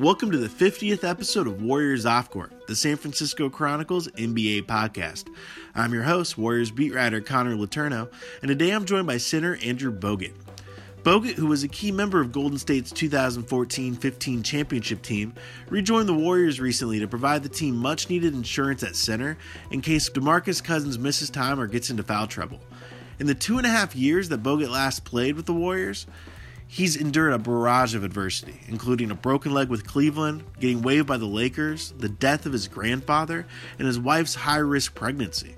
Welcome to the 50th episode of Warriors Off Court, the San Francisco Chronicle's NBA podcast. I'm your host, Warriors beat writer Connor Letourneau, and today I'm joined by center Andrew Bogut. Bogut, who was a key member of Golden State's 2014 15 championship team, rejoined the Warriors recently to provide the team much needed insurance at center in case Demarcus Cousins misses time or gets into foul trouble. In the two and a half years that Bogut last played with the Warriors, he's endured a barrage of adversity, including a broken leg with Cleveland, getting waived by the Lakers, the death of his grandfather, and his wife's high risk pregnancy.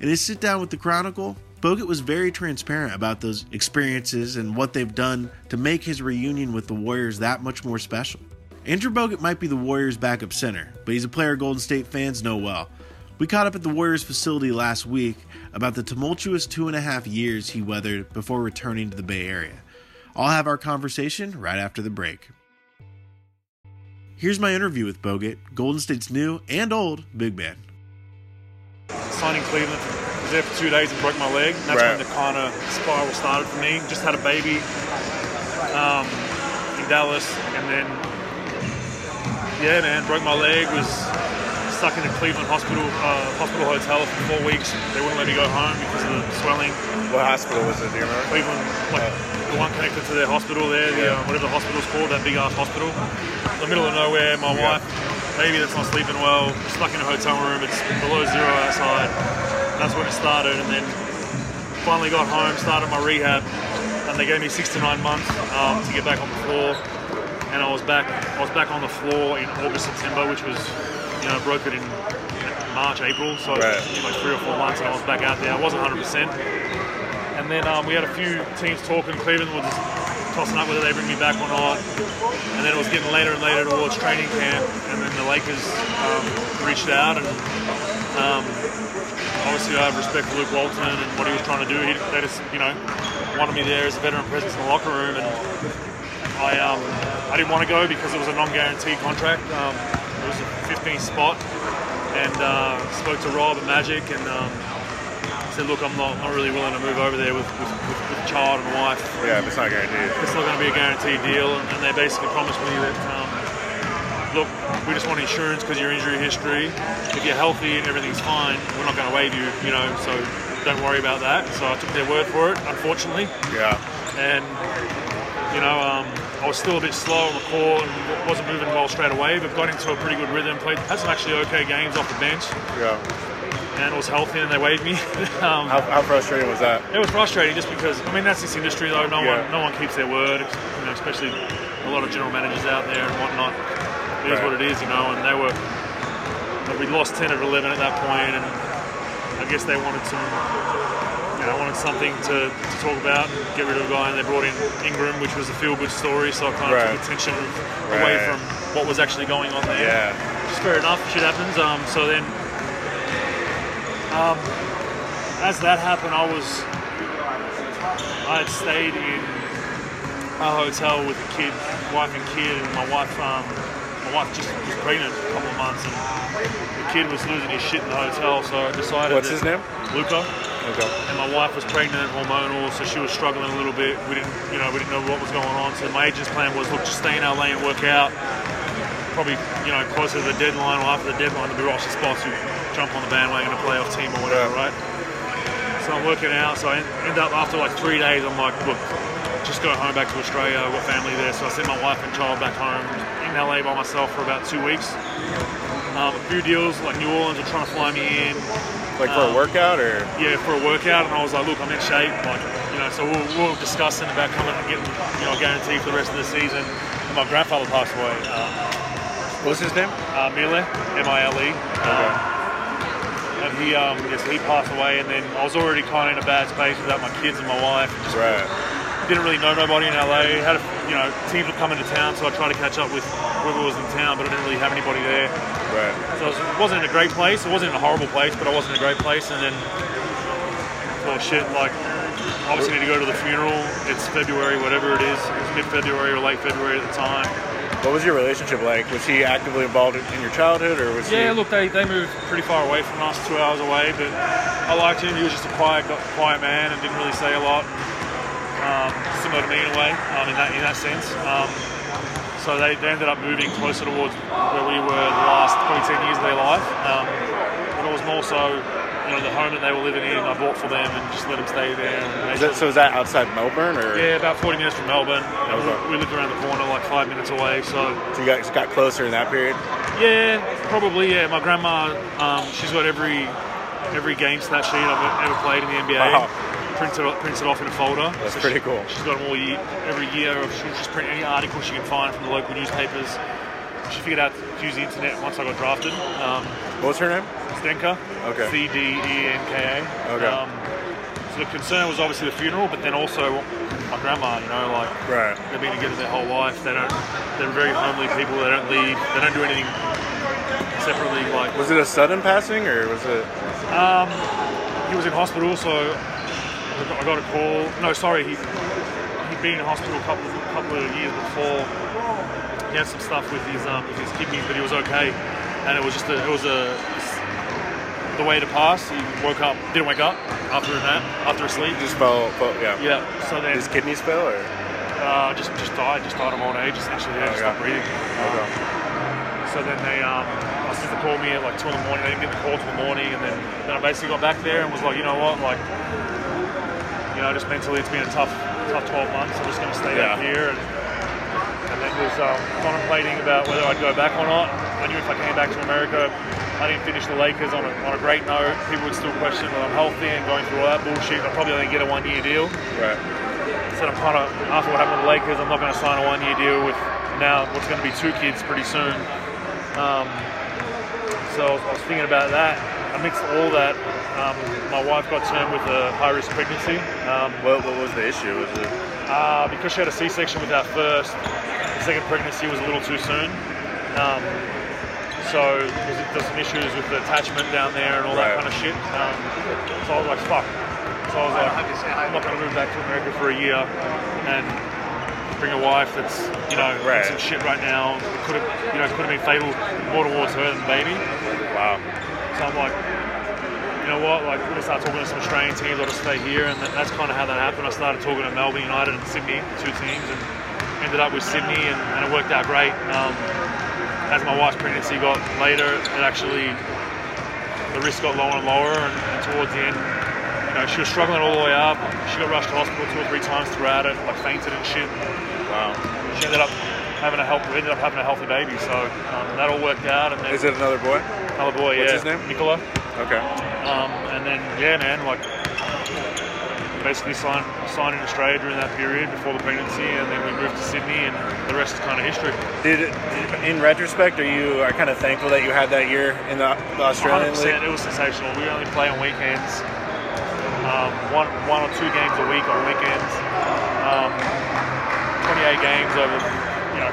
In his sit down with the Chronicle, Bogut was very transparent about those experiences and what they've done to make his reunion with the Warriors that much more special. Andrew Bogut might be the Warriors' backup center, but he's a player Golden State fans know well. We caught up at the Warriors facility last week about the tumultuous two and a half years he weathered before returning to the Bay Area. I'll have our conversation right after the break. Here's my interview with Bogut, Golden State's new and old big man. Signing Cleveland was there for two days and broke my leg. And that's Right. when the kind of spiral started for me. Just had a baby um, in Dallas, and then yeah, man, broke my leg. Was stuck in a Cleveland hospital uh, hospital hotel for four weeks. They wouldn't let me go home because of the swelling. What hospital was it? Do you remember? Cleveland, like the one connected to their hospital there, the, um, whatever the hospital's called, that big ass hospital. In the middle of nowhere, my Yeah. wife, baby that's not sleeping well, stuck in a hotel room. It's below zero outside. That's when it started, and then finally got home, started my rehab, and they gave me six to nine months um, to get back on the floor. And I was back. I was back on the floor in August, September, which was, you know, broke it in March, April. So Right. like three or four months, and I was back out there. I wasn't 100 percent. And then um, we had a few teams talking. Cleveland was just tossing up whether they bring me back or not. And then it was getting later and later towards training camp. And then the Lakers um, reached out, and um, obviously I have respect for Luke Walton and what he was trying to do. He, they just, you know, wanted me there as a veteran presence in the locker room, and I um, I didn't want to go because it was a non-guaranteed contract. Was a 15th spot, and uh, spoke to Rob at Magic, and um, said, look, I'm not, not really willing to move over there with, with, with, with a child and wife. Yeah, it's not guaranteed. It's not going to be a guaranteed deal, and, and they basically promised me that, um, look, we just want insurance because your injury history. If you're healthy and everything's fine, we're not going to waive you, you know, so don't worry about that. So I took their word for it, unfortunately, Yeah. and you know, um, I was still a bit slow on the court and wasn't moving well straight away, but got into a pretty good rhythm. Played had some actually okay games off the bench, Yeah. and it was healthy, and they waived me. um, How, how frustrating was that? it was frustrating just because I mean that's this industry though. No Yeah. one, no one keeps their word. You know, especially a lot of general managers out there and whatnot. It is Right. what it is, you know. And they were, we lost ten of eleven at that point, and I guess they wanted some, you know, wanted something to, to talk about, and get rid of a guy, and they brought in Ingram, which was a feel-good story. So I kind of Right. took attention away from what was actually going on there. Yeah. Which is fair enough. Shit happens. Um, so then, um, as that happened, I was I had stayed in a hotel with a kid, wife and kid, and my wife um, my wife just was pregnant a couple of months, and the kid was losing his shit in the hotel. So I decided. What's his name? Luca. Okay. And my wife was pregnant, hormonal, so she was struggling a little bit. We didn't, you know, we didn't know what was going on. So my agent's plan was, look, just stay in LA and work out. Probably, you know, closer to the deadline or after the deadline, there'll be roster spots who jump on the bandwagon, and a playoff team or whatever, right? So I'm working out. So I end up after like three days, I'm like, look, just go home back to Australia. I've got family there, so I sent my wife and child back home in LA by myself for about two weeks. Um, a few deals like New Orleans are trying to fly me in Like for Um, a workout or? yeah, for a workout, and I was like, look, I'm in shape, like, you know, so we were, we were discussing about coming and getting, you know, a guarantee for the rest of the season. And my grandfather passed away, um, What's his name? uh, Mile, M-I-L-E. Um, and he, um, yes, he passed away, and then I was already kind of in a bad space without my kids and my wife. Just Right. didn't really know nobody in LA. Had a, you know, teams were coming to town, so I tried to catch up with whoever was in town, but I didn't really have anybody there. Right. So it was- wasn't in a great place. It wasn't in a horrible place, but I wasn't in a great place. And then, well, shit, like, obviously need to go to the funeral. It's February, whatever it is. It was mid-February or late February at the time. What was your relationship like? Was he actively involved in in your childhood or was Yeah, he? look, they, they moved pretty far away from us, two hours away, but I liked him. He was just a quiet, quiet man and didn't really say a lot. Um, similar to me in a way, um, in that in that sense. Um, so they, they ended up moving closer towards where we were the last probably 10 years of their life. Um, but it was more so, you know, the home that they were living in, I bought for them and just let them stay there. And they Is that, so is that outside Melbourne or? yeah, about 40 minutes from Melbourne. We, we lived around the corner, like five minutes away. So, So you guys got closer in that period? yeah, probably, yeah. My grandma, um, she's got every every game stat sheet I've ever played in the NBA. Wow. Printed, it- prints it off in a folder. That's So pretty she- cool. She's got them all year, every year. She'll just print any article she can find from the local newspapers. She figured out to use the internet once I got drafted. Um, What was her name? Stenka. Okay. C D E N K A. Okay. Um, so the concern was obviously the funeral, but then also my grandma. You know, like Right. they've been together their whole life. They don't. They're very homely people. They don't leave. They don't do anything separately. Like Was it a sudden passing or was it? he was in hospital, so I got- a call. No, sorry, he he'd been in hospital a couple of, couple of years before. He had some stuff with his um, with his kidneys, but he was okay. And it was just a, it was a the way to pass. He woke up, didn't wake up after a nap, after a sleep. Just fell, fell yeah. Yeah. So then His kidneys fell or? uh, just just died, just died of old age, essentially. Yeah, just Okay. stopped breathing. Okay. So then they, um, my sister called me at like two in the morning. They didn't get the call till the morning, and then, then I basically got back there and was like, you know what, like, you know, just mentally, it's been a tough, tough 12 months. I'm just going to stay Yeah. out here, and, and then was um, contemplating about whether I'd go back or not. I knew if I came back to America, I didn't finish the Lakers on a, on a great note. People would still question whether I'm healthy and going through all that bullshit. I'd probably only get a one-year deal Right. said I'm kind of after what happened with the Lakers, I'm not going to sign a one-year deal with now what's going to be two kids pretty soon. Um, so I was thinking about that. Amidst all that, um, my wife got termed with a high-risk pregnancy um, What, what was the issue? Was it? uh, because she had a C-section with our first. The second pregnancy was a little too soon. Um, so there's, some issues with the attachment down there and all that kind of shit. Um, so I was like, fuck. So I was like, I'm not going to move back to America for a year and bring a wife that's, you know, Right. some shit right now. It could have, you know, could have been fatal more towards her than the baby. Wow. So I'm like, you know what? Like, we're gonna start talking to some Australian teams. I'll just stay here, and that's kind of how that happened. I started talking to Melbourne United and Sydney, two teams, and ended up with Sydney, and, and it worked out great. Um, as my wife's pregnancy got later, it actually the risk got lower and lower, and, and towards the end, you know, she was struggling all the way up. She got rushed to hospital two or three times throughout it, like fainted and shit. Wow. She ended up having a help. We ended up having a healthy baby, so um, that all worked out. And then Is it another boy? another boy, What's yeah, his name? Nicola. Okay. Um, and then, yeah, man, like basically signed, signed in Australia during that period before the pregnancy, and then we moved to Sydney, and the rest is kind of history. Did it, in retrospect, are you are kind of thankful that you had that year in the, the Australian 100%, league? it was sensational. We only play on weekends, um, one, one or two games a week on weekends, um, 28 games over,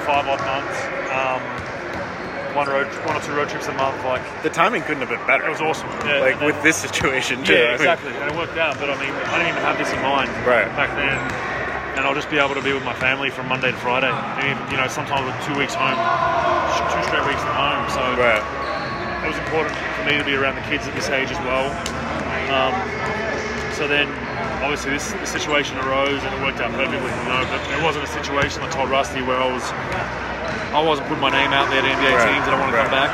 five odd months. Um, one road, one or two road trips a month, like The timing couldn't have been better. it was awesome. Yeah, Like then- with this situation too. Yeah, exactly, and it worked out. But I mean, I didn't even have this in mind Right. back then, and I'll just be able to be with my family from Monday to Friday. Even, you know, sometimes with two weeks home, two straight weeks at home. So Right. it was important for me to be around the kids at this age as well. Um, so then, obviously, this, this situation arose, and it worked out perfectly. You know, but it wasn't a situation I told Rusty where I was. I wasn't putting my name out there to NBA Right, teams that I want to come back.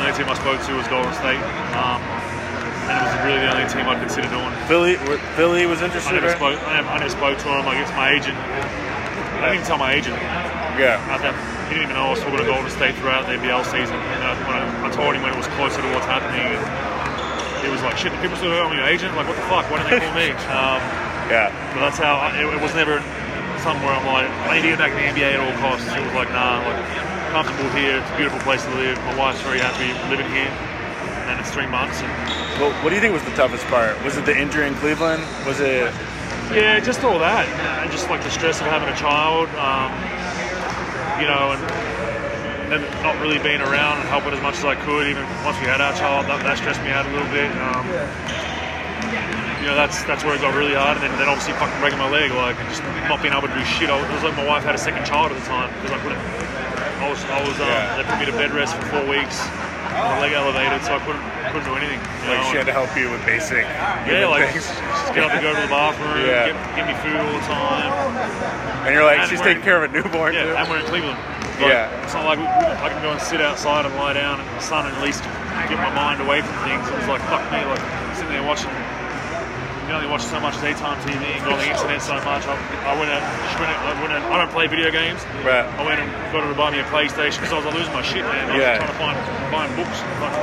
The only team I spoke to was Golden State. Um, and it was really the only team I'd consider doing. Philly, Philly was I interested. never right? spoke. I never, I never spoke to him. I guess my agent. I didn't even tell my agent. Yeah. At that, he didn't even know I was talking to Golden State throughout the NBL season. And I, when I, I told him when it was closer to what's happening, and he was like, "Shit, the people still I'm your agent. Like, what the fuck? Why didn't they call me?" Um, Yeah. but that's how I, it, it was never something where I'm like, I need to get back in the NBA at all costs. It was like, nah, like comfortable here. It's a beautiful place to live. My wife's very happy living here, and it's three months. And Well, what do you think was the toughest part? Was it the injury in Cleveland? Was it? Yeah, just all that, and just like the stress of having a child, um, you know, and then not really being around and helping as much as I could. Even once we had our child, that, that stressed me out a little bit. Um, you know, that's that's where it got really hard, and then, then obviously fucking breaking my leg, like and just not being able to do shit. I it was like my wife had a second child at the time because I couldn't. I was, I was, um, Yeah. they put me to bed rest for four weeks. My leg elevated, so I couldn't couldn't do anything. you Like know, she had to help you with basic. yeah, like things. just get up and go to the bathroom, Yeah. get, give me food all the time. and you're like, and she's taking care of a newborn. Yeah, too? and we're in Cleveland. Like, Yeah. It's not like I can go and sit outside and lie down in the sun and at least get my mind away from things. It was like, fuck me, like sitting there watching. You can only watch so much daytime TV and go on the internet so much. I, I went out, just went out, I went out, I don't play video games. Right. I went and got her to buy me a PlayStation because I was like, losing my shit, man. I was Yeah. trying to find find books. Like,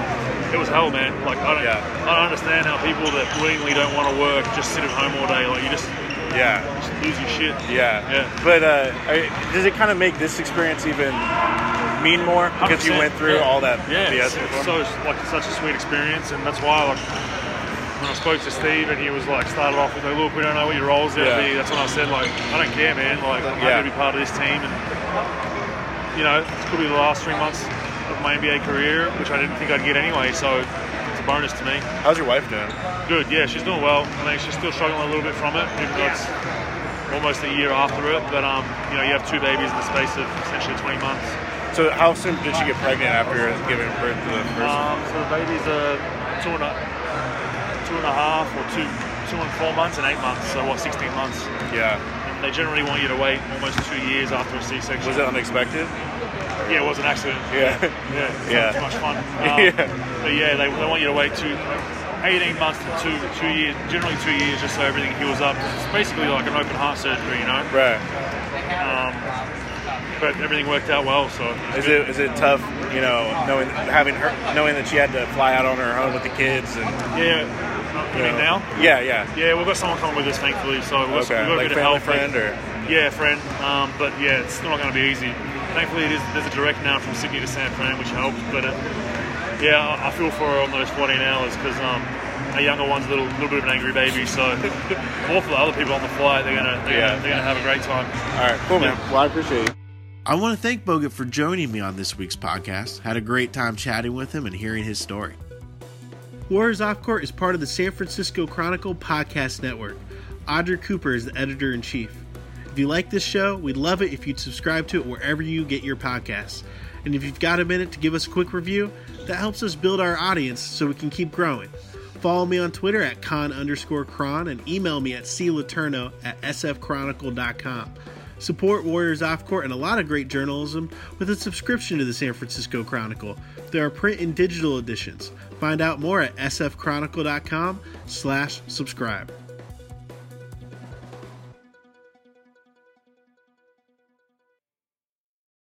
it was hell, man. Like I don't, Yeah. I don't understand how people that willingly don't want to work just sit at home all day. Like you just, Yeah. just lose your shit. Yeah. Yeah. But uh, I- does it kind of make this experience even mean more because you 100%, went through yeah. all that Yeah, BS it's, it's so it's like such a sweet experience, and that's why like when I spoke to Steve and he was like started off with like, look, we don't know what your role's gonna Yeah. be. That's when I said like, I don't care, man. Like I'm Yeah. happy to be part of this team, and you know, it could be the last three months of my NBA career, which I didn't think I'd get anyway. So it's bonus to me. How's your wife doing? Good, yeah, she's doing well. I mean, she's still struggling a little bit from it, even though it's almost a year after it. But um, you know, you have two babies in the space of essentially 20 months. So how soon did she get pregnant after giving birth to the first? Um, so the baby's a two and a two and a half or two two and four months and eight months. So what, 16 months? yeah. And they generally want you to wait almost two years after a C-section. Was it unexpected? Yeah, it was an accident. Yeah. Yeah, it's Yeah. much fun. Um, Yeah. But yeah, they, they want you to wait two, 18 months to two two years, generally two years, just so everything heals up. It's basically like an open heart surgery, you know. Right. Um, but everything worked out well, so Is it is it tough, you know, knowing having her knowing that she had to fly out on her own with the kids and yeah. You you mean know? now? Yeah, yeah. Yeah, we've got someone coming with us, thankfully. So we've got, Okay. we've got a Like bit of family help. friend or Yeah, friend. Um, but yeah, it's still not going to be easy. Thankfully, it is, there's a direct now from Sydney to San Fran, which helps. But it, yeah, I, I feel for her on those 14 hours because um, our younger one's a little, little bit of an angry baby. So more for the other people on the flight, they're gonna they're, Yeah. gonna, they're gonna have a great time. All right, cool man. Well, I appreciate it. I want to thank Bogut for joining me on this week's podcast. Had a great time chatting with him and hearing his story. Warriors Off Court is part of the San Francisco Chronicle podcast network. Audrey Cooper is the editor in chief. If you like this show, we'd love it if you'd subscribe to it wherever you get your podcasts. And if you've got a minute to give us a quick review, that helps us build our audience so we can keep growing. Follow me on Twitter at con underscore chron and email me at cletourneau at sfchronicle.com. Support Warriors Off Court and a lot of great journalism with a subscription to the San Francisco Chronicle. There are print and digital editions. Find out more at sfchronicle.com slash subscribe.